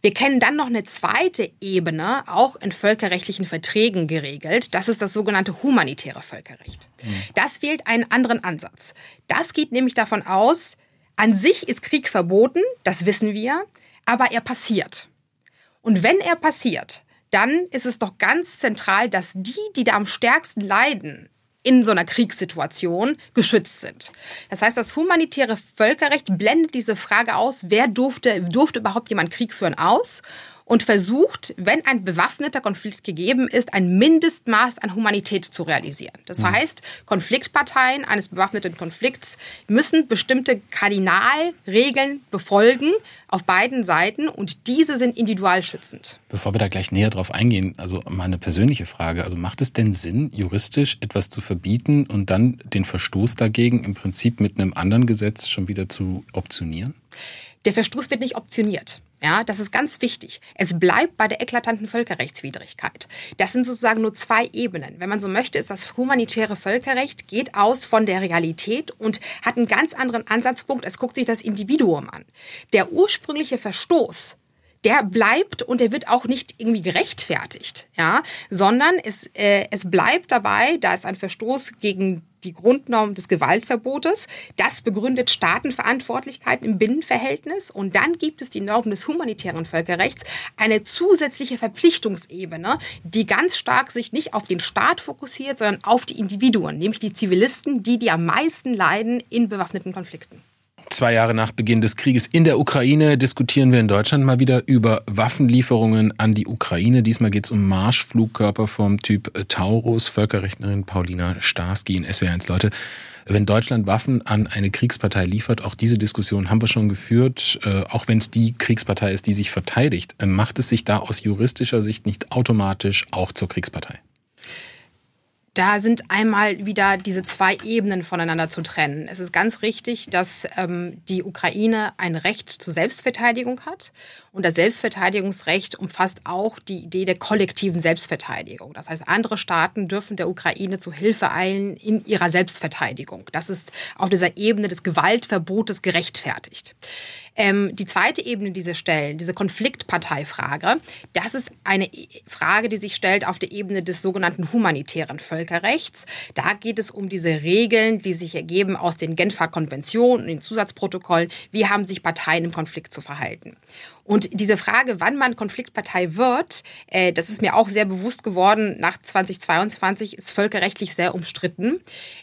Wir kennen dann noch eine zweite Ebene, auch in völkerrechtlichen Verträgen geregelt. Das ist das sogenannte humanitäre Völkerrecht. Das wählt einen anderen Ansatz. Das geht nämlich davon aus, an sich ist Krieg verboten, das wissen wir aber er passiert. Und wenn er passiert, dann ist es doch ganz zentral, dass die, die da am stärksten leiden, in so einer Kriegssituation geschützt sind. Das heißt, das humanitäre Völkerrecht blendet diese Frage aus, wer durfte, durfte überhaupt jemand Krieg führen, aus und versucht, wenn ein bewaffneter Konflikt gegeben ist, ein Mindestmaß an Humanität zu realisieren. Das mhm. heißt, Konfliktparteien eines bewaffneten Konflikts müssen bestimmte Kardinalregeln befolgen auf beiden Seiten und diese sind individualschützend. Bevor wir da gleich näher drauf eingehen, also mal eine persönliche Frage. Also macht es denn Sinn, juristisch etwas zu verbieten und dann den Verstoß dagegen im Prinzip mit einem anderen Gesetz schon wieder zu optionieren? Der Verstoß wird nicht optioniert. Ja, das ist ganz wichtig. Es bleibt bei der eklatanten Völkerrechtswidrigkeit. Das sind sozusagen nur zwei Ebenen. Wenn man so möchte, ist das humanitäre Völkerrecht geht aus von der Realität und hat einen ganz anderen Ansatzpunkt. Es guckt sich das Individuum an. Der ursprüngliche Verstoß der bleibt und der wird auch nicht irgendwie gerechtfertigt, ja, sondern es, äh, es bleibt dabei, da ist ein Verstoß gegen die Grundnorm des Gewaltverbotes. Das begründet Staatenverantwortlichkeit im Binnenverhältnis. Und dann gibt es die Norm des humanitären Völkerrechts, eine zusätzliche Verpflichtungsebene, die ganz stark sich nicht auf den Staat fokussiert, sondern auf die Individuen, nämlich die Zivilisten, die, die am meisten leiden in bewaffneten Konflikten. Zwei Jahre nach Beginn des Krieges in der Ukraine diskutieren wir in Deutschland mal wieder über Waffenlieferungen an die Ukraine. Diesmal geht es um Marschflugkörper vom Typ Taurus. Völkerrechtlerin Paulina Starski in SW1. Leute, wenn Deutschland Waffen an eine Kriegspartei liefert, auch diese Diskussion haben wir schon geführt, äh, auch wenn es die Kriegspartei ist, die sich verteidigt, äh, macht es sich da aus juristischer Sicht nicht automatisch auch zur Kriegspartei? Da sind einmal wieder diese zwei Ebenen voneinander zu trennen. Es ist ganz richtig, dass ähm, die Ukraine ein Recht zur Selbstverteidigung hat. Und das Selbstverteidigungsrecht umfasst auch die Idee der kollektiven Selbstverteidigung. Das heißt, andere Staaten dürfen der Ukraine zu Hilfe eilen in ihrer Selbstverteidigung. Das ist auf dieser Ebene des Gewaltverbotes gerechtfertigt. Ähm, die zweite Ebene dieser Stellen, diese Konfliktparteifrage, das ist eine Frage, die sich stellt auf der Ebene des sogenannten humanitären Völkerrechts. Da geht es um diese Regeln, die sich ergeben aus den Genfer Konventionen und den Zusatzprotokollen. Wie haben sich Parteien im Konflikt zu verhalten? Und diese Frage, wann man Konfliktpartei wird, äh, das ist mir auch sehr bewusst geworden nach 2022, ist völkerrechtlich sehr umstritten.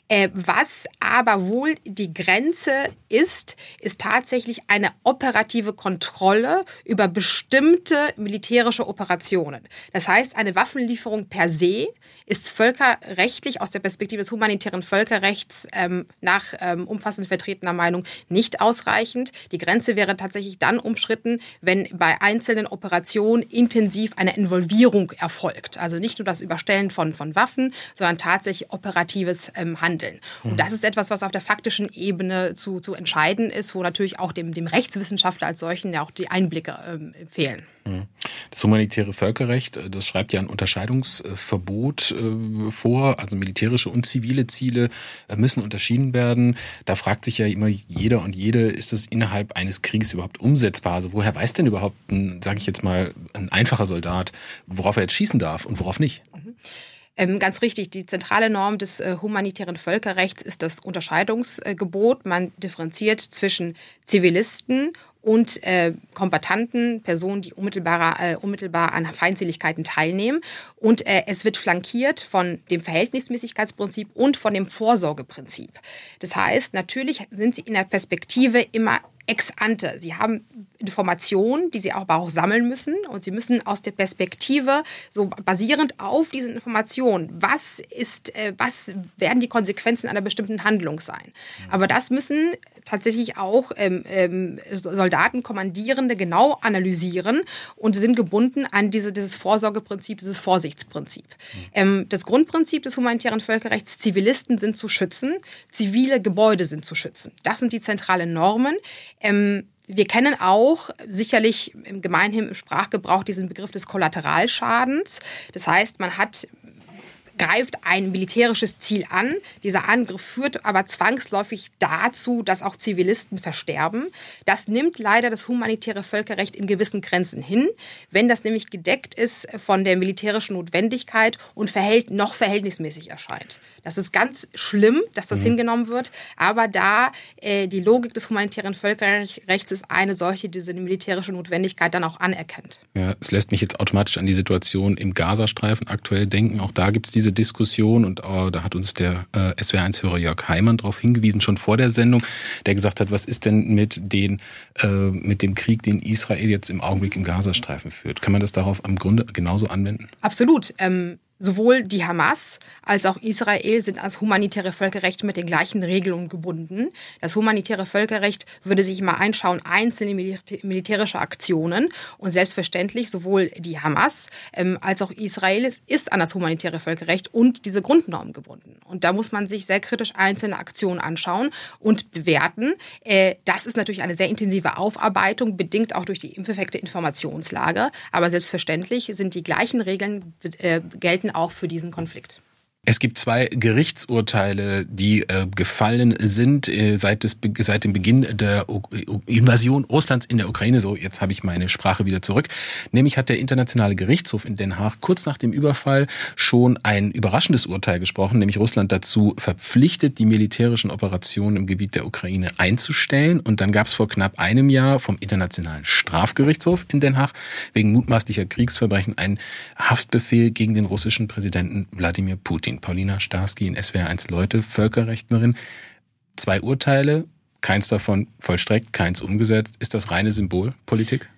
Äh, was aber wohl die Grenze ist, ist tatsächlich eine operative Kontrolle über bestimmte militärische Operationen. Das heißt, eine Waffenlieferung per se ist völkerrechtlich aus der Perspektive des humanitären Völkerrechts ähm, nach ähm, umfassend vertretener Meinung nicht ausreichend. Die Grenze wäre tatsächlich dann umschritten, wenn bei einzelnen Operationen intensiv eine Involvierung erfolgt. Also nicht nur das Überstellen von, von Waffen, sondern tatsächlich operatives ähm, Handeln. Und das ist etwas, was auf der faktischen Ebene zu, zu entscheiden ist, wo natürlich auch dem, dem Rechtswissenschaftler als solchen ja auch die Einblicke ähm, fehlen. Mhm. Das humanitäre Völkerrecht, äh, das schreibt ja ein Unterscheidungsverbot äh, vor, also militärische und zivile Ziele äh, müssen unterschieden werden. Da fragt sich ja immer jeder und jede, ist das innerhalb eines Krieges überhaupt umsetzbar? Also woher weiß denn überhaupt, sage ich jetzt mal, ein einfacher Soldat, worauf er jetzt schießen darf und worauf nicht? Ähm, ganz richtig, die zentrale Norm des äh, humanitären Völkerrechts ist das Unterscheidungsgebot. Man differenziert zwischen Zivilisten und äh, Kombatanten, Personen, die unmittelbar, äh, unmittelbar an Feindseligkeiten teilnehmen. Und äh, es wird flankiert von dem Verhältnismäßigkeitsprinzip und von dem Vorsorgeprinzip. Das heißt, natürlich sind sie in der Perspektive immer ex ante. Sie haben Informationen, die sie aber auch sammeln müssen und sie müssen aus der Perspektive so basierend auf diesen Informationen, was ist, äh, was werden die Konsequenzen einer bestimmten Handlung sein. Aber das müssen tatsächlich auch ähm, ähm, Soldaten, Kommandierende genau analysieren und sind gebunden an diese, dieses Vorsorgeprinzip, dieses Vorsichtsprinzip. Ähm, das Grundprinzip des humanitären Völkerrechts, Zivilisten sind zu schützen, zivile Gebäude sind zu schützen. Das sind die zentralen Normen. Ähm, wir kennen auch sicherlich im gemeinhin im Sprachgebrauch diesen Begriff des Kollateralschadens. Das heißt, man hat greift ein militärisches Ziel an. Dieser Angriff führt aber zwangsläufig dazu, dass auch Zivilisten versterben. Das nimmt leider das humanitäre Völkerrecht in gewissen Grenzen hin, wenn das nämlich gedeckt ist von der militärischen Notwendigkeit und verhält, noch verhältnismäßig erscheint. Das ist ganz schlimm, dass das mhm. hingenommen wird, aber da äh, die Logik des humanitären Völkerrechts ist eine solche, die diese militärische Notwendigkeit dann auch anerkennt. Ja, es lässt mich jetzt automatisch an die Situation im Gazastreifen aktuell denken. Auch da gibt es diese Diskussion und uh, da hat uns der äh, SWR1-Hörer Jörg Heimann darauf hingewiesen, schon vor der Sendung, der gesagt hat, was ist denn mit, den, äh, mit dem Krieg, den Israel jetzt im Augenblick im Gazastreifen führt? Kann man das darauf am Grunde genauso anwenden? Absolut. Ähm Sowohl die Hamas als auch Israel sind als humanitäre Völkerrecht mit den gleichen Regelungen gebunden. Das humanitäre Völkerrecht würde sich mal einschauen, einzelne militärische Aktionen. Und selbstverständlich sowohl die Hamas ähm, als auch Israel ist an das humanitäre Völkerrecht und diese Grundnormen gebunden. Und da muss man sich sehr kritisch einzelne Aktionen anschauen und bewerten. Äh, das ist natürlich eine sehr intensive Aufarbeitung, bedingt auch durch die imperfekte Informationslage. Aber selbstverständlich sind die gleichen Regeln äh, gelten auch für diesen Konflikt. Es gibt zwei Gerichtsurteile, die äh, gefallen sind äh, seit, des, seit dem Beginn der U Invasion Russlands in der Ukraine. So, jetzt habe ich meine Sprache wieder zurück. Nämlich hat der Internationale Gerichtshof in Den Haag kurz nach dem Überfall schon ein überraschendes Urteil gesprochen, nämlich Russland dazu verpflichtet, die militärischen Operationen im Gebiet der Ukraine einzustellen. Und dann gab es vor knapp einem Jahr vom Internationalen Strafgerichtshof in Den Haag wegen mutmaßlicher Kriegsverbrechen einen Haftbefehl gegen den russischen Präsidenten Wladimir Putin. Putin. Paulina Starski in SWR 1 Leute, Völkerrechtlerin. Zwei Urteile, keins davon vollstreckt, keins umgesetzt. Ist das reine Symbolpolitik?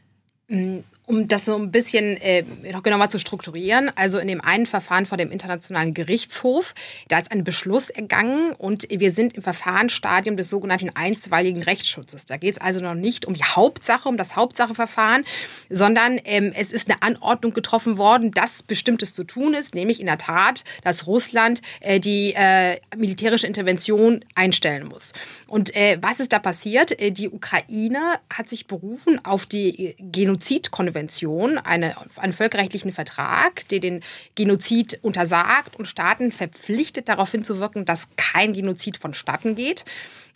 Um das so ein bisschen äh, noch genauer zu strukturieren, also in dem einen Verfahren vor dem Internationalen Gerichtshof, da ist ein Beschluss ergangen und wir sind im Verfahrensstadium des sogenannten einstweiligen Rechtsschutzes. Da geht es also noch nicht um die Hauptsache, um das Hauptsacheverfahren, sondern ähm, es ist eine Anordnung getroffen worden, dass Bestimmtes zu tun ist, nämlich in der Tat, dass Russland äh, die äh, militärische Intervention einstellen muss. Und äh, was ist da passiert? Äh, die Ukraine hat sich berufen auf die Genozidkonvention Intervention, eine, einen völkerrechtlichen Vertrag, der den Genozid untersagt und Staaten verpflichtet, darauf hinzuwirken, dass kein Genozid vonstatten geht.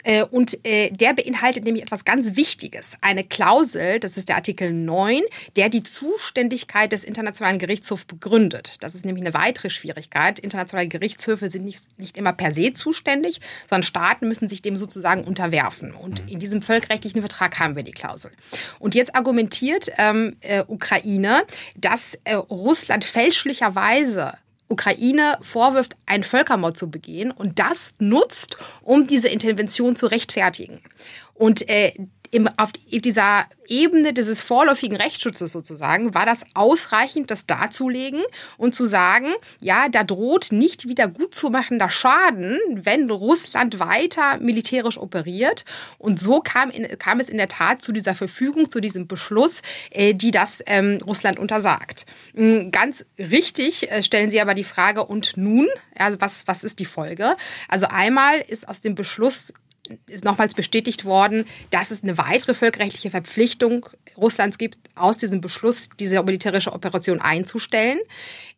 Äh, und äh, der beinhaltet nämlich etwas ganz Wichtiges. Eine Klausel, das ist der Artikel 9, der die Zuständigkeit des Internationalen Gerichtshofs begründet. Das ist nämlich eine weitere Schwierigkeit. Internationale Gerichtshöfe sind nicht, nicht immer per se zuständig, sondern Staaten müssen sich dem sozusagen unterwerfen. Und mhm. in diesem völkerrechtlichen Vertrag haben wir die Klausel. Und jetzt argumentiert ähm, äh, Ukraine, dass äh, Russland fälschlicherweise Ukraine vorwirft, einen Völkermord zu begehen und das nutzt, um diese Intervention zu rechtfertigen. Und äh, im, auf dieser Ebene dieses vorläufigen Rechtsschutzes sozusagen war das ausreichend, das darzulegen und zu sagen, ja, da droht nicht wieder gut zu machender Schaden, wenn Russland weiter militärisch operiert. Und so kam, in, kam es in der Tat zu dieser Verfügung, zu diesem Beschluss, äh, die das ähm, Russland untersagt. Mm, ganz richtig äh, stellen Sie aber die Frage, und nun? Also was, was ist die Folge? Also einmal ist aus dem Beschluss ist nochmals bestätigt worden, dass es eine weitere völkerrechtliche Verpflichtung Russlands gibt, aus diesem Beschluss diese militärische Operation einzustellen.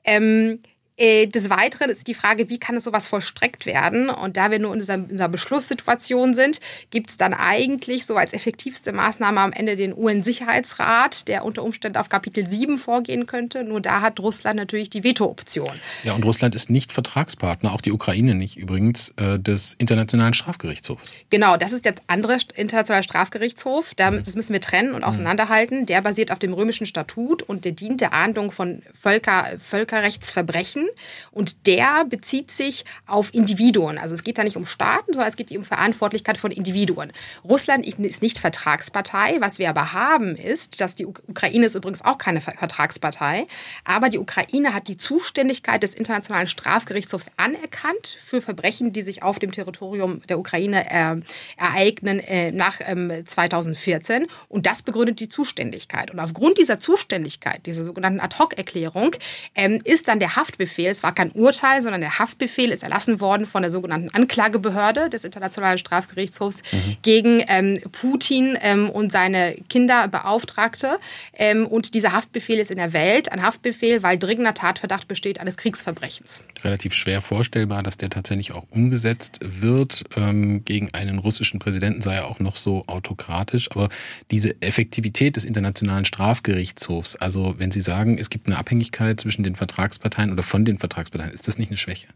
Ähm, äh, des Weiteren ist die Frage, wie kann es sowas vollstreckt werden? Und da wir nur in dieser, in dieser Beschlusssituation sind, gibt es dann eigentlich so als effektivste Maßnahme am Ende den UN-Sicherheitsrat, der unter Umständen auf Kapitel 7 vorgehen könnte. Nur da hat Russland natürlich die Veto-Option. Ja, und Russland ist nicht Vertragspartner, auch die Ukraine nicht übrigens, äh, des Internationalen Strafgerichtshofs. Genau, das ist der andere Internationale Strafgerichtshof. Das müssen wir trennen und auseinanderhalten. Der basiert auf dem römischen Statut und der dient der Ahndung von Völker, Völkerrechtsverbrechen und der bezieht sich auf Individuen. Also es geht da nicht um Staaten, sondern es geht um Verantwortlichkeit von Individuen. Russland ist nicht Vertragspartei. Was wir aber haben, ist, dass die Ukraine ist übrigens auch keine Vertragspartei, aber die Ukraine hat die Zuständigkeit des Internationalen Strafgerichtshofs anerkannt für Verbrechen, die sich auf dem Territorium der Ukraine äh, ereignen äh, nach ähm, 2014. Und das begründet die Zuständigkeit. Und aufgrund dieser Zuständigkeit, dieser sogenannten Ad-Hoc-Erklärung, ähm, ist dann der Haftbefehl Haftbefehl. Es war kein Urteil, sondern der Haftbefehl ist erlassen worden von der sogenannten Anklagebehörde des Internationalen Strafgerichtshofs mhm. gegen ähm, Putin ähm, und seine Kinderbeauftragte. Ähm, und dieser Haftbefehl ist in der Welt ein Haftbefehl, weil dringender Tatverdacht besteht eines Kriegsverbrechens. Relativ schwer vorstellbar, dass der tatsächlich auch umgesetzt wird. Ähm, gegen einen russischen Präsidenten sei er auch noch so autokratisch. Aber diese Effektivität des Internationalen Strafgerichtshofs, also wenn Sie sagen, es gibt eine Abhängigkeit zwischen den Vertragsparteien oder von den Vertragsparteien, ist das nicht eine Schwäche?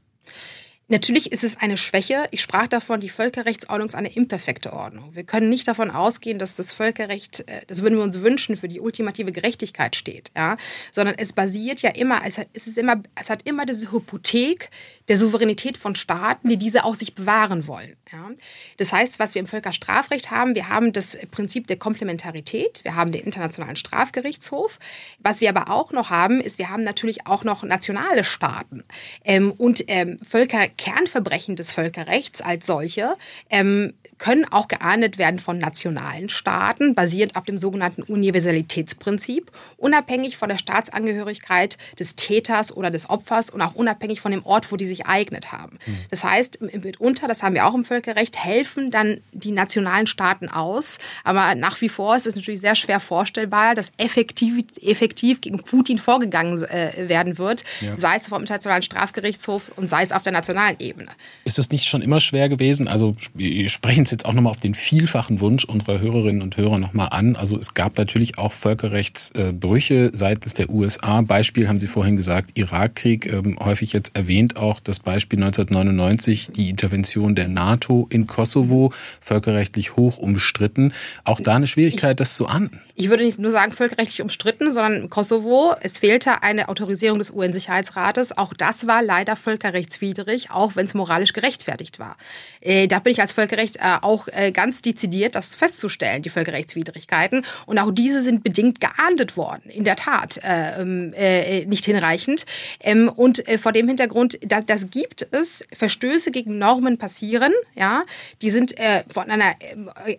Natürlich ist es eine Schwäche. Ich sprach davon, die Völkerrechtsordnung ist eine imperfekte Ordnung. Wir können nicht davon ausgehen, dass das Völkerrecht, äh, das würden wir uns wünschen, für die ultimative Gerechtigkeit steht, ja? sondern es basiert ja immer, es hat, es ist immer, es hat immer diese Hypothek der Souveränität von Staaten, die diese auch sich bewahren wollen. Ja? Das heißt, was wir im Völkerstrafrecht haben, wir haben das Prinzip der Komplementarität, wir haben den Internationalen Strafgerichtshof. Was wir aber auch noch haben, ist, wir haben natürlich auch noch nationale Staaten ähm, und ähm, Völker Kernverbrechen des Völkerrechts als solche ähm, können auch geahndet werden von nationalen Staaten, basierend auf dem sogenannten Universalitätsprinzip, unabhängig von der Staatsangehörigkeit des Täters oder des Opfers und auch unabhängig von dem Ort, wo die sich ereignet haben. Mhm. Das heißt, mitunter, das haben wir auch im Völkerrecht, helfen dann die nationalen Staaten aus. Aber nach wie vor ist es natürlich sehr schwer vorstellbar, dass effektiv, effektiv gegen Putin vorgegangen äh, werden wird, ja. sei es vom Internationalen Strafgerichtshof und sei es auf der nationalen nationalen Ebene. Ist das nicht schon immer schwer gewesen? Also wir sprechen es jetzt auch nochmal auf den vielfachen Wunsch unserer Hörerinnen und Hörer nochmal an. Also es gab natürlich auch Völkerrechtsbrüche seitens der USA. Beispiel haben Sie vorhin gesagt, Irakkrieg, ähm, häufig jetzt erwähnt auch das Beispiel 1999, die Intervention der NATO in Kosovo, völkerrechtlich hoch umstritten. Auch da eine Schwierigkeit, das zu ahnden. Ich würde nicht nur sagen völkerrechtlich umstritten, sondern Kosovo, es fehlte eine Autorisierung des UN-Sicherheitsrates. Auch das war leider völkerrechtswidrig, auch wenn es moralisch gerechtfertigt war. Äh, da bin ich als Völkerrecht äh, auch äh, ganz dezidiert, das festzustellen, die Völkerrechtswidrigkeiten. Und auch diese sind bedingt geahndet worden, in der Tat äh, ähm, äh, nicht hinreichend. Ähm, und äh, vor dem Hintergrund, da, das gibt es, Verstöße gegen Normen passieren, ja, die sind von einer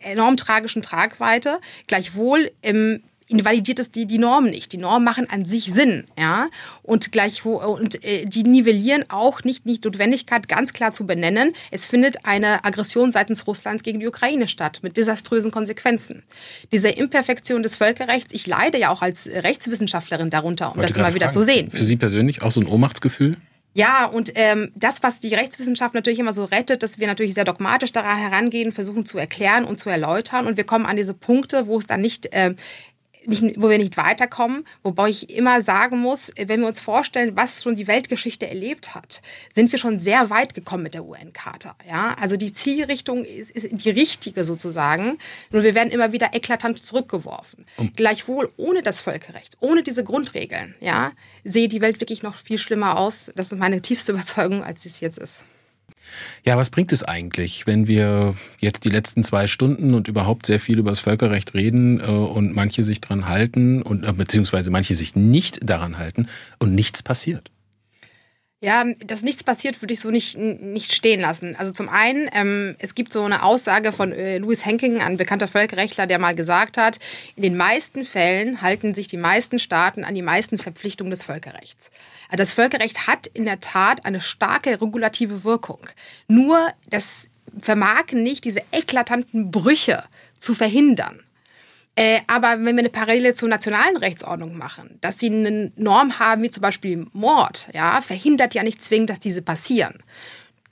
enorm tragischen Tragweite. Gleichwohl ähm, invalidiert es die, die Normen nicht. Die Normen machen an sich Sinn, ja. Und gleich und äh, die nivellieren auch nicht die Notwendigkeit, ganz klar zu benennen. Es findet eine Aggression seitens Russlands gegen die Ukraine statt, mit desaströsen Konsequenzen. Diese Imperfektion des Völkerrechts, ich leide ja auch als Rechtswissenschaftlerin darunter, um das immer fragen, wieder zu sehen. Für Sie persönlich auch so ein Ohnmachtsgefühl? Ja, und ähm, das, was die Rechtswissenschaft natürlich immer so rettet, dass wir natürlich sehr dogmatisch daran herangehen, versuchen zu erklären und zu erläutern. Und wir kommen an diese Punkte, wo es dann nicht äh, nicht, wo wir nicht weiterkommen, wobei ich immer sagen muss, wenn wir uns vorstellen, was schon die Weltgeschichte erlebt hat, sind wir schon sehr weit gekommen mit der UN-Charta. Ja? Also die Zielrichtung ist, ist, die richtige sozusagen, nur wir werden immer wieder eklatant zurückgeworfen. Und Gleichwohl ohne das Völkerrecht, ohne diese Grundregeln, ja, sehe die Welt wirklich noch viel schlimmer aus. Das ist meine tiefste Überzeugung, als sie es jetzt ist. Ja, was bringt es eigentlich, wenn wir jetzt die letzten zwei Stunden und überhaupt sehr viel über das Völkerrecht reden äh, und manche sich daran halten und äh, beziehungsweise manche sich nicht daran halten und nichts passiert? Ja, dass nichts passiert, würde ich so nicht, nicht stehen lassen. Also zum einen, ähm, es gibt so eine Aussage von äh, Louis Henking, ein bekannter Völkerrechtler, der mal gesagt hat, in den meisten Fällen halten sich die meisten Staaten an die meisten Verpflichtungen des Völkerrechts. Also das Völkerrecht hat in der Tat eine starke regulative Wirkung. Nur das vermag nicht, diese eklatanten Brüche zu verhindern. Äh, aber wenn wir eine Parallele zur nationalen Rechtsordnung machen, dass sie eine Norm haben, wie zum Beispiel Mord, ja, verhindert ja nicht zwingend, dass diese passieren.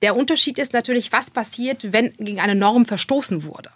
Der Unterschied ist natürlich, was passiert, wenn gegen eine Norm verstoßen wurde.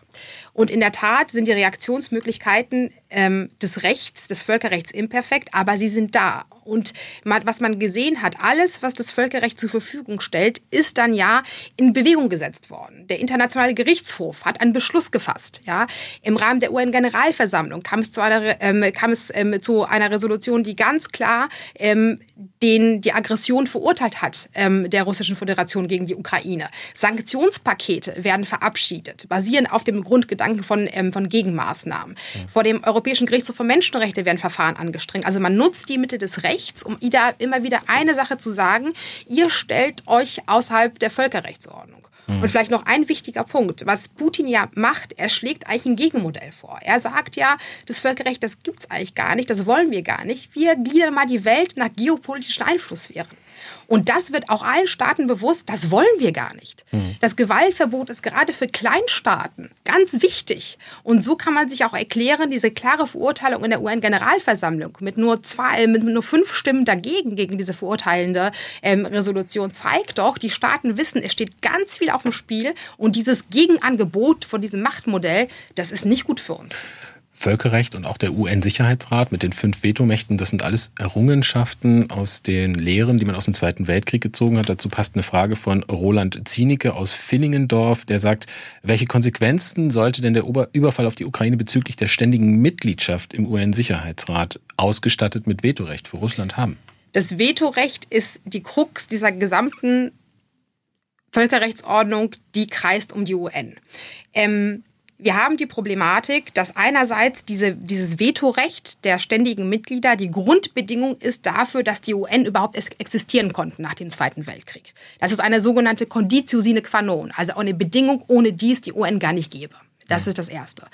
Und in der Tat sind die Reaktionsmöglichkeiten ähm, des Rechts, des Völkerrechts imperfekt, aber sie sind da. Und was man gesehen hat, alles, was das Völkerrecht zur Verfügung stellt, ist dann ja in Bewegung gesetzt worden. Der Internationale Gerichtshof hat einen Beschluss gefasst. Ja, im Rahmen der UN-Generalversammlung kam es zu einer ähm, kam es ähm, zu einer Resolution, die ganz klar ähm, den die Aggression verurteilt hat ähm, der Russischen Föderation gegen die Ukraine. Sanktionspakete werden verabschiedet, basieren auf dem Grundgedanken von ähm, von Gegenmaßnahmen. Mhm. Vor dem Europäischen Gerichtshof für Menschenrechte werden Verfahren angestrengt. Also man nutzt die Mittel des Rechts um immer wieder eine Sache zu sagen, ihr stellt euch außerhalb der Völkerrechtsordnung. Mhm. Und vielleicht noch ein wichtiger Punkt, was Putin ja macht, er schlägt eigentlich ein Gegenmodell vor. Er sagt ja, das Völkerrecht, das gibt es eigentlich gar nicht, das wollen wir gar nicht. Wir gliedern mal die Welt nach geopolitischen Einflusssphären. Und das wird auch allen Staaten bewusst, das wollen wir gar nicht. Mhm. Das Gewaltverbot ist gerade für Kleinstaaten ganz wichtig. Und so kann man sich auch erklären, diese klare Verurteilung in der UN-Generalversammlung mit nur zwei, mit nur fünf Stimmen dagegen gegen diese verurteilende ähm, Resolution zeigt doch, die Staaten wissen, es steht ganz viel auf dem Spiel und dieses Gegenangebot von diesem Machtmodell, das ist nicht gut für uns. Völkerrecht und auch der UN-Sicherheitsrat mit den fünf Vetomächten, das sind alles Errungenschaften aus den Lehren, die man aus dem Zweiten Weltkrieg gezogen hat. Dazu passt eine Frage von Roland Zienicke aus Villingendorf, der sagt, welche Konsequenzen sollte denn der Überfall auf die Ukraine bezüglich der ständigen Mitgliedschaft im UN-Sicherheitsrat ausgestattet mit Vetorecht für Russland haben? Das Vetorecht ist die Krux dieser gesamten Völkerrechtsordnung, die kreist um die UN. Ähm, wir haben die Problematik, dass einerseits diese, dieses Vetorecht der ständigen Mitglieder die Grundbedingung ist dafür, dass die UN überhaupt existieren konnten nach dem Zweiten Weltkrieg. Das ist eine sogenannte Conditio sine qua non, also eine Bedingung, ohne die es die UN gar nicht gäbe. Das ist das Erste.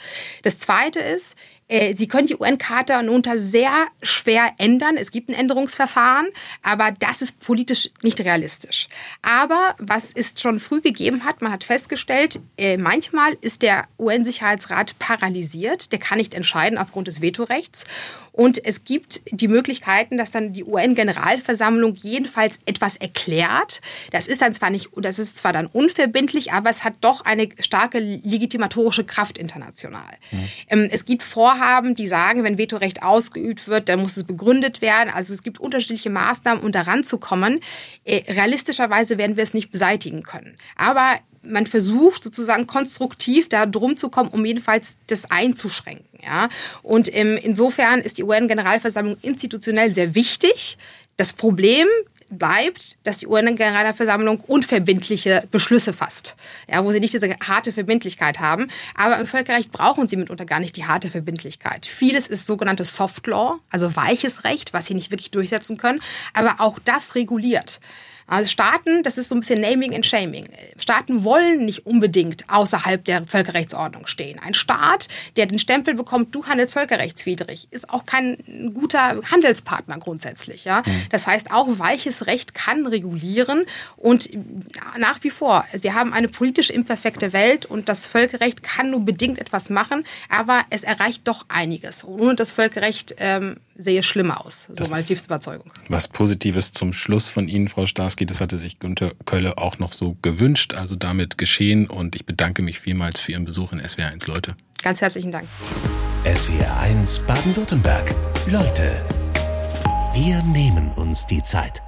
Das Zweite ist, äh, Sie können die UN-Charta unter sehr schwer ändern. Es gibt ein Änderungsverfahren, aber das ist politisch nicht realistisch. Aber was es schon früh gegeben hat, man hat festgestellt, äh, manchmal ist der UN-Sicherheitsrat paralysiert. Der kann nicht entscheiden aufgrund des Vetorechts. Und es gibt die Möglichkeiten, dass dann die UN-Generalversammlung jedenfalls etwas erklärt. Das ist dann zwar nicht, das ist zwar dann unverbindlich, aber es hat doch eine starke legitimatorische Kraft international. Mhm. Es gibt Vorhaben, die sagen, wenn Vetorecht ausgeübt wird, dann muss es begründet werden. Also es gibt unterschiedliche Maßnahmen, um daran zu kommen. Äh, realistischerweise werden wir es nicht beseitigen können. Aber man versucht sozusagen konstruktiv da drum zu kommen, um jedenfalls das einzuschränken. Ja? Und ähm, insofern ist die UN-Generalversammlung institutionell sehr wichtig. Das Problem bleibt, dass die UN-Generalversammlung unverbindliche Beschlüsse fasst, ja, wo sie nicht diese harte Verbindlichkeit haben. Aber im Völkerrecht brauchen sie mitunter gar nicht die harte Verbindlichkeit. Vieles ist sogenannte Soft Law, also weiches Recht, was sie nicht wirklich durchsetzen können. Aber auch das reguliert. Also Staaten, das ist so ein bisschen Naming and Shaming. Staaten wollen nicht unbedingt außerhalb der Völkerrechtsordnung stehen. Ein Staat, der den Stempel bekommt, du handelst völkerrechtswidrig, ist auch kein guter Handelspartner grundsätzlich. Ja? Mhm. Das heißt, auch weiches Recht kann regulieren und nach wie vor, wir haben eine politisch imperfekte Welt und das Völkerrecht kann nur bedingt etwas machen, aber es erreicht doch einiges. ohne das Völkerrecht ähm, sehe schlimmer aus. So das meine tiefste Überzeugung. Was Positives zum Schluss von Ihnen, Frau Starski, das hatte sich Günter Kölle auch noch so gewünscht, also damit geschehen und ich bedanke mich vielmals für Ihren Besuch in SWR1 Leute. Ganz herzlichen Dank. SWR1 Baden-Württemberg. Leute, wir nehmen uns die Zeit.